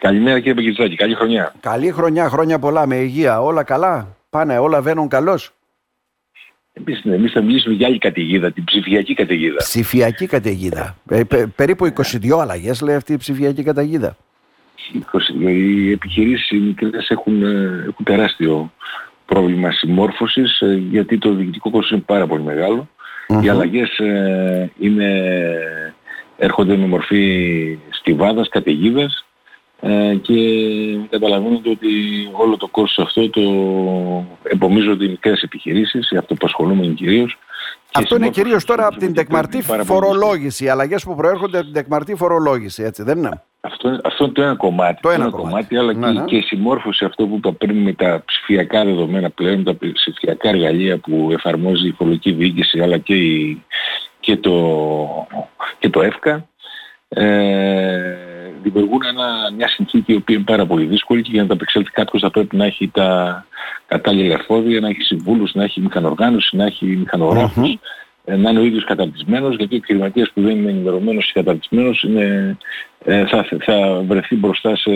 Καλημέρα κύριε Παγκητζάκη, καλή χρονιά. Καλή χρονιά, χρόνια πολλά με υγεία. Όλα καλά; Πάνε, όλα βαίνουν καλώς; Εμείς, ναι, εμείς θα μιλήσουμε για άλλη καταιγίδα, την ψηφιακή καταιγίδα. Ψηφιακή καταιγίδα. Ε, πε- περίπου 22 αλλαγές λέει αυτή η ψηφιακή καταιγίδα. 20, οι επιχειρήσεις οι μικρές έχουν, ε, έχουν τεράστιο πρόβλημα συμμόρφωσης ε, γιατί το διοικητικό κόστος είναι πάρα πολύ μεγάλο. Οι αλλαγές ε, είναι, έρχονται με μορφή στιβάδας, καταιγίδας ε, και καταλαβαίνετε ότι όλο το κόστος αυτό το επομίζονται οι μικρές επιχειρήσεις, οι αυτοπασχολούμενοι κυρίως. και Αυτό είναι συμμόρφωση κυρίως τώρα από τους την είναι τεκμαρτή πάρα πολύ δύσκολο. φορολόγηση. Οι αλλαγές που προέρχονται από την τεκμαρτή φορολόγηση, έτσι δεν είναι; Αυτό, είναι- αυτό είναι το ένα κομμάτι. Το ένα κομμάτι. αλλά Ναι, και, ναι. και η συμμόρφωση αυτό που είπα πριν με τα ψηφιακά δεδομένα πλέον, τα ψηφιακά εργαλεία που εφαρμόζει η φορολογική διοίκηση αλλά και, η, και, το, και το ΕΦΚΑ ε, δημιουργούν ένα, μια συνθήκη η οποία είναι πάρα πολύ δύσκολη και για να τα απεξέλθει κάποιος θα πρέπει να έχει τα κατάλληλα εφόδια, να έχει συμβούλους, να έχει μηχανοργάνωση, να έχει μηχανογράφους, ε, να είναι ο ίδιος καταρτισμένος, γιατί ο επιχειρηματίας που δεν είναι ενημερωμένος και καταρτισμένος είναι, ε, θα, θα βρεθεί μπροστά σε...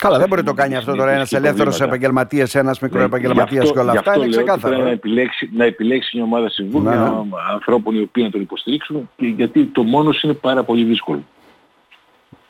Καλά, δεν μπορεί να το κάνει αυτό τώρα ένας ελεύθερος επαγγελματίας, ένας μικροεπαγγελματίας και όλα Γι' αυτά. αυτό Είναι λέω ότι ξεκάθαρο. πρέπει να ε. επιλέξει, να επιλέξει μια ομάδα συμβούλων Ναι, ναι. ανθρώπων οι οποίοι να τον υποστηρίξουν και γιατί το μόνος είναι πάρα πολύ δύσκολο.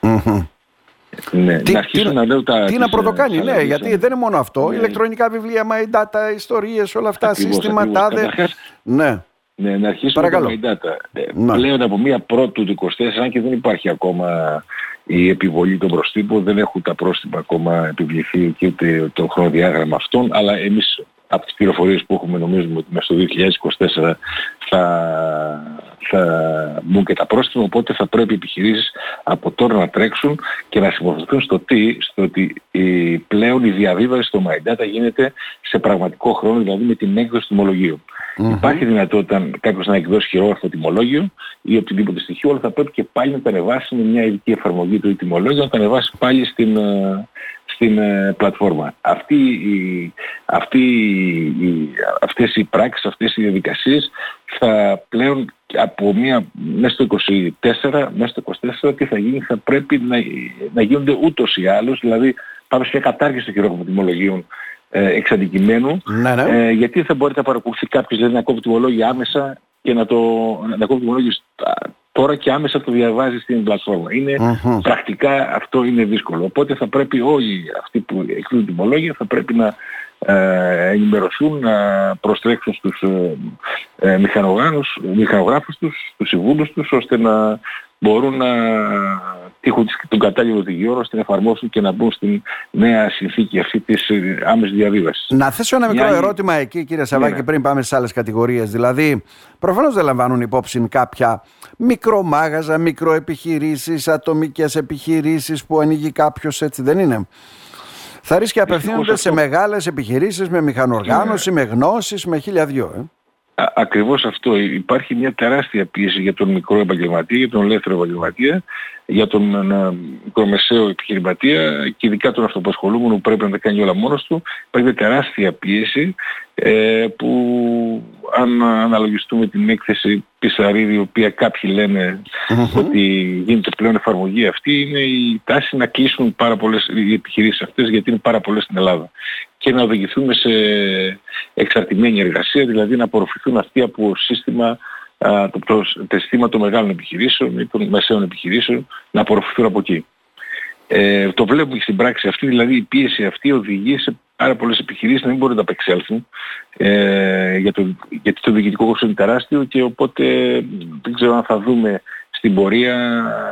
Μμμ. Ναι, Τι- να αρχίσω τι- να λέω τα... Τι τις, να ε, πρωτοκάνει, τις ναι, αλλαγές, γιατί ε. δεν είναι μόνο αυτό. Ναι. Ηλεκτρονικά βιβλία, my data, ιστορίες, όλα αυτά, Ακριβώς, σύστημα ακριβώς. τάδε. Καταρχάς, Ναι. Ναι, να αρχίσουμε Παρακαλώ. με το My Data. Ε, Ναι. Πλέον από μία πρώτου του 24, αν και δεν υπάρχει ακόμα η επιβολή των προστύπων, δεν έχουν τα πρόστιμα ακόμα επιβληθεί και ούτε το χρονοδιάγραμμα αυτών, αλλά εμείς από τις πληροφορίες που έχουμε νομίζουμε ότι μέσα στο 2024 θα, θα μπουν και τα πρόστιμα, οπότε θα πρέπει οι επιχειρήσεις από τώρα να τρέξουν και να συμμορφωθούν στο τι, στο ότι η, πλέον η διαβίβαση στο My Data γίνεται σε πραγματικό χρόνο, δηλαδή με την έκδοση του τιμολογίου. Υπάρχει δυνατότητα κάποιος να εκδώσει χειρόγραφο τιμολόγιο ή οτιδήποτε στοιχείο, αλλά θα πρέπει και πάλι να τα ανεβάσει με μια ειδική εφαρμογή του τιμολόγιο, να τα ανεβάσει πάλι στην, ε, στην ε, πλατφόρμα. Αυτή, η, αυτή, η, αυτές οι πράξεις, αυτές οι διαδικασίες θα πλέον από μια, μέσα στο 24, μέσα στο 24 τι θα γίνει, θα πρέπει να, να γίνονται ούτως ή άλλως, δηλαδή πάμε σε μια κατάργηση των χειρόγραφων τιμολογίων ε, εξ αντικειμένου, Ναι, ναι. ε, γιατί θα μπορεί να παρακολουθεί κάποιος δηλαδή να κόβει τιμολόγιο άμεσα και να, το, να κόβει τιμολόγιο στα- τώρα και άμεσα το διαβάζει στην πλατφόρμα. Είναι, Μμμ. Πρακτικά αυτό είναι δύσκολο. Οπότε θα πρέπει όλοι αυτοί που εκδίδουν τιμολόγια θα πρέπει να ε, ενημερωθούν, να προστρέξουν στους ε, ε, μηχανογράφους, μηχανογράφους τους, τους συμβούλους τους, ώστε να μπορούν να τύχουν τις- τον κατάλληλο οδηγιό ώστε να εφαρμόσουν και να μπουν στην νέα συνθήκη αυτή της ε, άμεσης διαβίβασης. Να θέσω ένα μικρό Μια άλλη- ερώτημα εκεί, κύριε Σαββάκη, Ναι, ναι. πριν πάμε στις άλλες κατηγορίες. Δηλαδή, προφανώς δεν λαμβάνουν υπόψη κάποια μικρομάγαζα, μικροεπιχειρήσεις, ατομικές επιχειρήσεις που ανοίγει κάποιος έτσι, δεν είναι. Θα ρίσκει απευθύνονται σε αυτό- μεγάλες επιχειρήσεις με μηχανοργάνωση, με γνώσεις, με χίλια δυο. Ε. Α- Ακριβώς αυτό. Υπάρχει μια τεράστια πίεση για τον μικρό επαγγελματία, για τον ελεύθερο επαγγελματία, για τον ε, μικρομεσαίο επιχειρηματία και ειδικά τον αυτοπασχολούμενο που πρέπει να τα κάνει όλα μόνος του. Υπάρχει μια τεράστια πίεση ε, που αν αναλογιστούμε την έκθεση Πισαρίδη, η οποία κάποιοι λένε ότι γίνεται πλέον εφαρμογή αυτή, είναι η τάση να κλείσουν πάρα πολλές οι επιχειρήσεις αυτές γιατί είναι πάρα πολλές στην Ελλάδα και να οδηγηθούμε σε εξαρτημένη εργασία, δηλαδή να απορροφηθούν αυτοί από σύστημα, α, το, το, το σύστημα των μεγάλων επιχειρήσεων ή των μεσαίων επιχειρήσεων να απορροφηθούν από εκεί. Ε, το βλέπουμε και στην πράξη αυτή, δηλαδή η πίεση αυτή οδηγεί σε πάρα πολλές επιχειρήσεις να μην μπορούν να τα απεξέλθουν ε, για το, γιατί το διοικητικό κόστος είναι τεράστιο και οπότε δεν ξέρω αν θα δούμε στην πορεία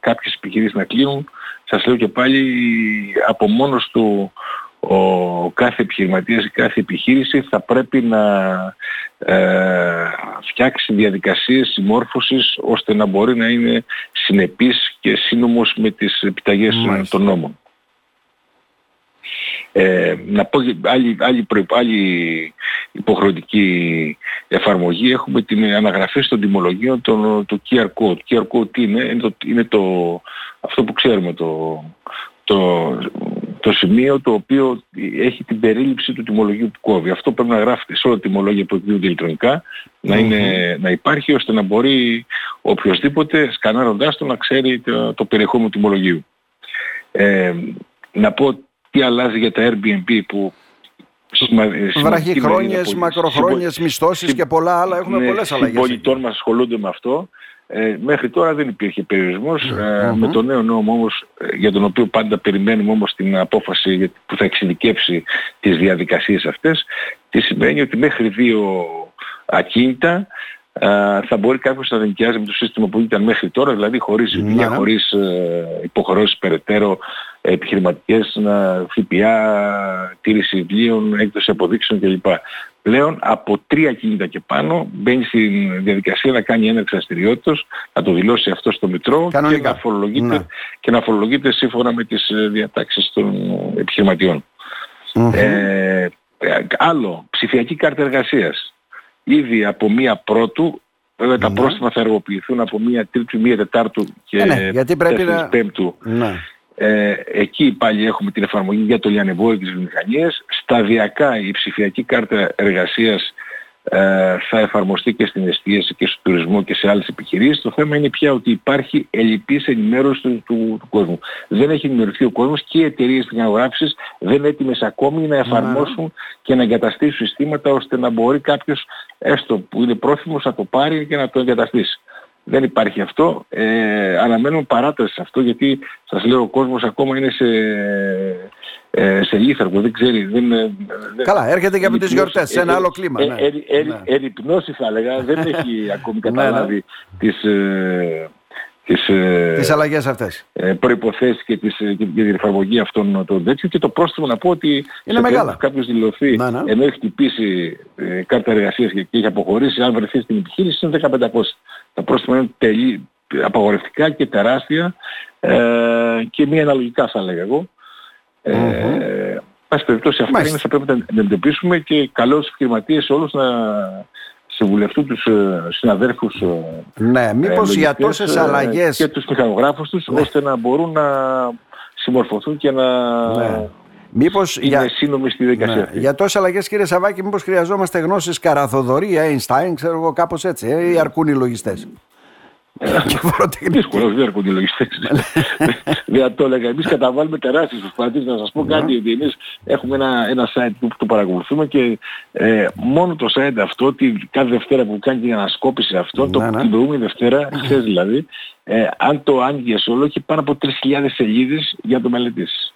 κάποιες επιχειρήσεις να κλείνουν. Σας λέω και πάλι από μόνος του ο κάθε επιχειρηματίας ή κάθε επιχείρηση θα πρέπει να ε, φτιάξει διαδικασίες συμμόρφωσης ώστε να μπορεί να είναι συνεπής και σύνομος με τις επιταγές Μάλιστα. των νόμων. Ε, να πω και άλλη, άλλη, προϋ- άλλη υποχρεωτική εφαρμογή έχουμε την αναγραφή στον τιμολογίο των, του QR code. QR code τι είναι, είναι, το, είναι το, αυτό που ξέρουμε το, το, το σημείο το οποίο έχει την περίληψη του τιμολογίου που κόβει. Αυτό πρέπει να γράφεται σε όλα τα τιμολόγια που εκδίδονται ηλεκτρονικά, να, είναι, να υπάρχει ώστε να μπορεί οποιοδήποτε σκανάροντάς το να ξέρει το, το περιεχόμενο του τιμολογίου. Ε, Να πω τι αλλάζει για τα Airbnb που Βραχυχρόνιες, μακροχρόνιες μισθώσεις και πολλά άλλα. Έχουμε ναι, πολλές αλλαγές. Οι πολιτών μας ασχολούνται με αυτό. Ε, μέχρι τώρα δεν υπήρχε περιορισμός. Ε, με το νέο νόμο όμως, ε, για τον οποίο πάντα περιμένουμε όμως την απόφαση που θα εξειδικεύσει τις διαδικασίες αυτές, τι σημαίνει ότι μέχρι δύο ακίνητα θα μπορεί κάποιος να νοικιάζει με το σύστημα που ήταν μέχρι τώρα, δηλαδή χωρίς ναι, δουλειά, ναι. χωρίς ε, υποχρεώσεις περαιτέρω επιχειρηματικές, να ΦΠΑ, τήρηση βιβλίων, έκδοση αποδείξεων κλπ. Πλέον από τρία κινήτα και πάνω μπαίνει στη διαδικασία να κάνει έναρξη δραστηριότητας, να το δηλώσει αυτό στο Μητρό και να, φορολογείται, ναι. και να φορολογείται σύμφωνα με τις ε, διατάξεις των επιχειρηματιών. Ε, άλλο, ψηφιακή κάρτα εργασίας ήδη από μία πρώτου, βέβαια τα ναι. πρόστιμα θα εργοποιηθούν από μία τρίτη, μία τετάρτου και ε, ναι, γιατί πρέπει να... πέμπτου. Ναι. Ε, εκεί πάλι έχουμε την εφαρμογή για το λιανεμπόριο και τις βιομηχανίες. Σταδιακά η ψηφιακή κάρτα εργασίας ε, θα εφαρμοστεί και στην εστίαση και στο τουρισμό και σε άλλες επιχειρήσεις. Το θέμα είναι πια ότι υπάρχει ελλειπής ενημέρωση του, του, του κόσμου. Δεν έχει ενημερωθεί ο κόσμος και οι εταιρείες τεχνογράφησης δεν είναι έτοιμες ακόμη να εφαρμόσουν και να εγκαταστήσουν συστήματα ώστε να μπορεί κάποιος έστω που είναι πρόθυμος να το πάρει και να το εγκαταστήσει. Δεν υπάρχει αυτό. Ε, αναμένουμε παράταση σε αυτό γιατί σας λέω ο κόσμος ακόμα είναι σε, ε, σε λίθαργο, δεν ξέρει. Δεν, Καλά, έρχεται και από τις γιορτές, σε ένα άλλο κλίμα. Ναι. Ερυπνώσεις θα έλεγα, δεν έχει ακόμη ναι, ναι. καταλάβει τις, ε, τις, ε, τις αλλαγές αυτές. Ε, προϋποθέσεις και, τις, και, την εφαρμογή αυτών των τέτοιων και το πρόστιμο να πω ότι είναι μεγάλα. κάποιος δηλωθεί να, ναι. ενώ έχει χτυπήσει ε, κάρτα εργασίας και, και έχει αποχωρήσει αν βρεθεί στην επιχείρηση είναι 1500. Τα πρόστιμα είναι τελεί, απαγορευτικά και τεράστια ε, και μη αναλογικά θα έλεγα εγώ. Ε, πάση περιπτώσει αυτά είναι θα πρέπει να αντιμετωπίσουμε και καλώς τους επιχειρηματίες όλους να συμβουλευτούν τους ε, συναδέρφους ε, ναι, μήπως για τόσες ε, αλλαγές και τους μηχανογράφους τους ναι. ώστε να μπορούν να συμμορφωθούν και να ναι. Μήπως είναι για... σύνομοι στη δικασία ναι. Για τόσες αλλαγές κύριε Σαββάκη μήπως χρειαζόμαστε γνώσεις Καραθοδωρή, Einstein, ξέρω εγώ κάπως έτσι, ε, ή αρκούν οι λογιστές; Δύσκολος, δεν έρχονται οι λογιστές. Δεν το έλεγα. Εμείς καταβάλουμε τεράστιες προσπάθειες. Να σας πω κάτι, ότι εμείς έχουμε ένα, ένα site που το παρακολουθούμε και ε, μόνο το site αυτό, τη, κάθε Δευτέρα που κάνει την ανασκόπηση αυτό, το, ναι, ναι. την προηγούμενη Δευτέρα, χθες δηλαδή, ε, αν το άνοιγες όλο, έχει πάνω από 3.000 σελίδες για το μελετήσεις.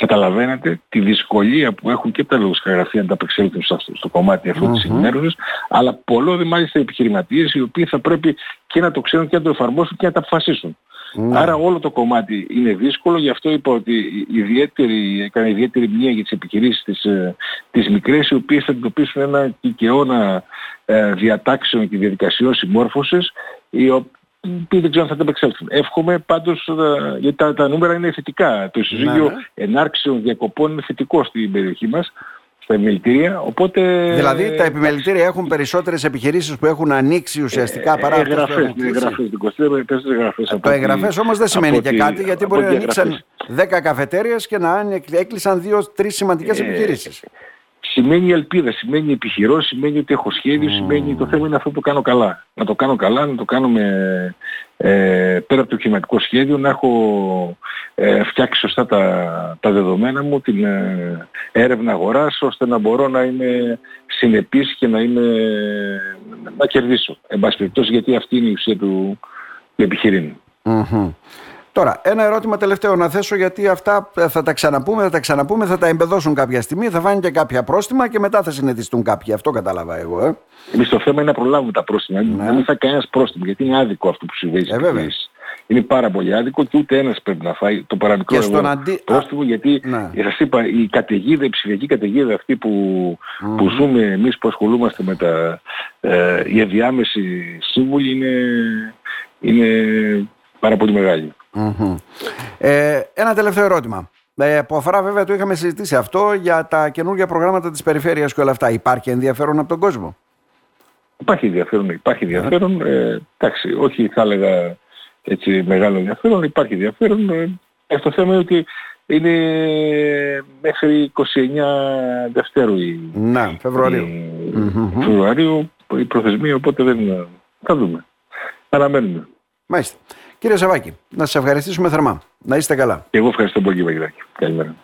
Καταλαβαίνετε τη δυσκολία που έχουν και τα λογοσκαγραφεία να τα απεξέλθουν στο, στο κομμάτι αυτό της ενημέρωσης, αλλά πολλοί μάλιστα επιχειρηματίες οι οποίοι θα πρέπει και να το ξέρουν και να το εφαρμόσουν και να τα αποφασίσουν. Ναι. Άρα όλο το κομμάτι είναι δύσκολο, γι' αυτό είπα ότι ιδιαίτερη, έκανε ιδιαίτερη μνήμα για τις επιχειρήσεις της, ε, τις μικρές, οι οποίες θα αντιμετωπίσουν ένα κικαιώνα ε, διατάξεων και διαδικασιών συμμόρφωσης, οι που δεν ξέρω αν θα τα επεξέλθουν. Εύχομαι πάντως, ε, γιατί τα, τα νούμερα είναι θετικά. Το ισοζύγιο ναι, ναι. ενάρξεων διακοπών είναι θετικό στην περιοχή μας στα επιμελητήρια. Οπότε... Δηλαδή τα επιμελητήρια έχουν περισσότερες επιχειρήσεις που έχουν ανοίξει ουσιαστικά ε, παρά εγγραφές, αυτές που έχουν εγγραφές, εγγραφές, εγγραφές. Το εγγραφές όμως δεν σημαίνει και κάτι γιατί μπορεί να ανοίξαν 10 καφετέριες και να έκλεισαν 2-3 σημαντικές ε, επιχειρήσεις. Σημαίνει ελπίδα, σημαίνει επιχειρώ, σημαίνει ότι έχω σχέδιο, σημαίνει το θέμα είναι αυτό που κάνω καλά. Να το κάνω καλά, να το κάνω με, ε, πέρα από το κοινωνικό σχέδιο, να έχω ε, φτιάξει σωστά τα, τα δεδομένα μου, την ε, έρευνα αγοράς, ώστε να μπορώ να είμαι συνεπής και να, είμαι, να κερδίσω. Εν πάση περιπτώσει, γιατί αυτή είναι η ουσία του, του επιχειρήνου. Τώρα, ένα ερώτημα τελευταίο να θέσω γιατί αυτά θα τα ξαναπούμε, θα τα ξαναπούμε, θα τα εμπεδώσουν κάποια στιγμή, θα φάνει και κάποια πρόστιμα και μετά θα συνετιστούν κάποιοι. Αυτό κατάλαβα εγώ. Ε. Εμείς το θέμα είναι να προλάβουμε τα πρόστιμα. Ναι. Να μην θα κανένας πρόστιμο γιατί είναι άδικο αυτό που συμβαίνει. Ε, είναι πάρα πολύ άδικο και ούτε ένας πρέπει να φάει το παραμικρό εγώ αντί... πρόστιμο γιατί ναι. σας είπα η καταιγίδα, η ψηφιακή καταιγίδα αυτή που, mm-hmm. που ζούμε εμείς που ασχολούμαστε με τα ε, οι ενδιάμεση σύμβουλοι είναι, είναι πάρα πολύ μεγάλη. Ε, ένα τελευταίο ερώτημα. Ε, που αφορά βέβαια, το είχαμε συζητήσει αυτό για τα καινούργια προγράμματα της περιφέρειας και όλα αυτά. Υπάρχει ενδιαφέρον από τον κόσμο; Υπάρχει ενδιαφέρον, υπάρχει ενδιαφέρον. Ε, εντάξει, όχι θα έλεγα έτσι μεγάλο ενδιαφέρον, υπάρχει ενδιαφέρον. Ε, το θέμα είναι ότι είναι μέχρι 29 Δευτέρου η, Να, Φεβρουαρίου. Η, Φεβρουαρίου η προθεσμία, οπότε δεν θα δούμε. Αναμένουμε. Μάλιστα. Κύριε Σαβάκη, να σας ευχαριστήσουμε θερμά. Να είστε καλά. Και εγώ ευχαριστώ πολύ, Βαγγελάκη. Καλημέρα.